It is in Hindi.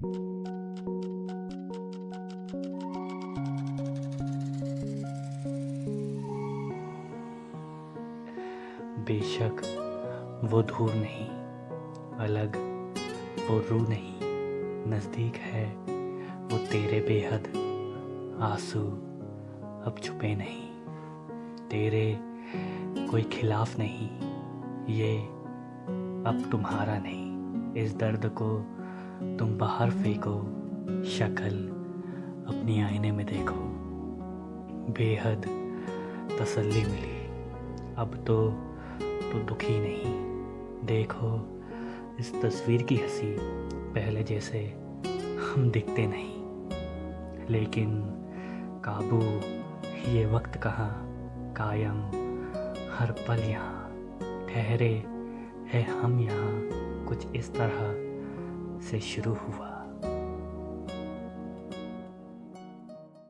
बेशक वो दूर नहीं, अलग, वो रू नहीं, नज़दीक है, वो तेरे बेहद आँसू अब छुपे नहीं, तेरे कोई खिलाफ नहीं, ये अब तुम्हारा नहीं, इस दर्द को तुम बाहर फेंको, शक्ल अपनी आईने में देखो। बेहद तसल्ली मिली। अब तो तो दुखी नहीं। देखो, इस तस्वीर की हँसी पहले जैसे हम दिखते नहीं। लेकिन काबू, ये वक्त कहाँ कायम, हर पल यहाँ ठहरे है हम यहाँ। कुछ इस तरह से शुरू हुआ।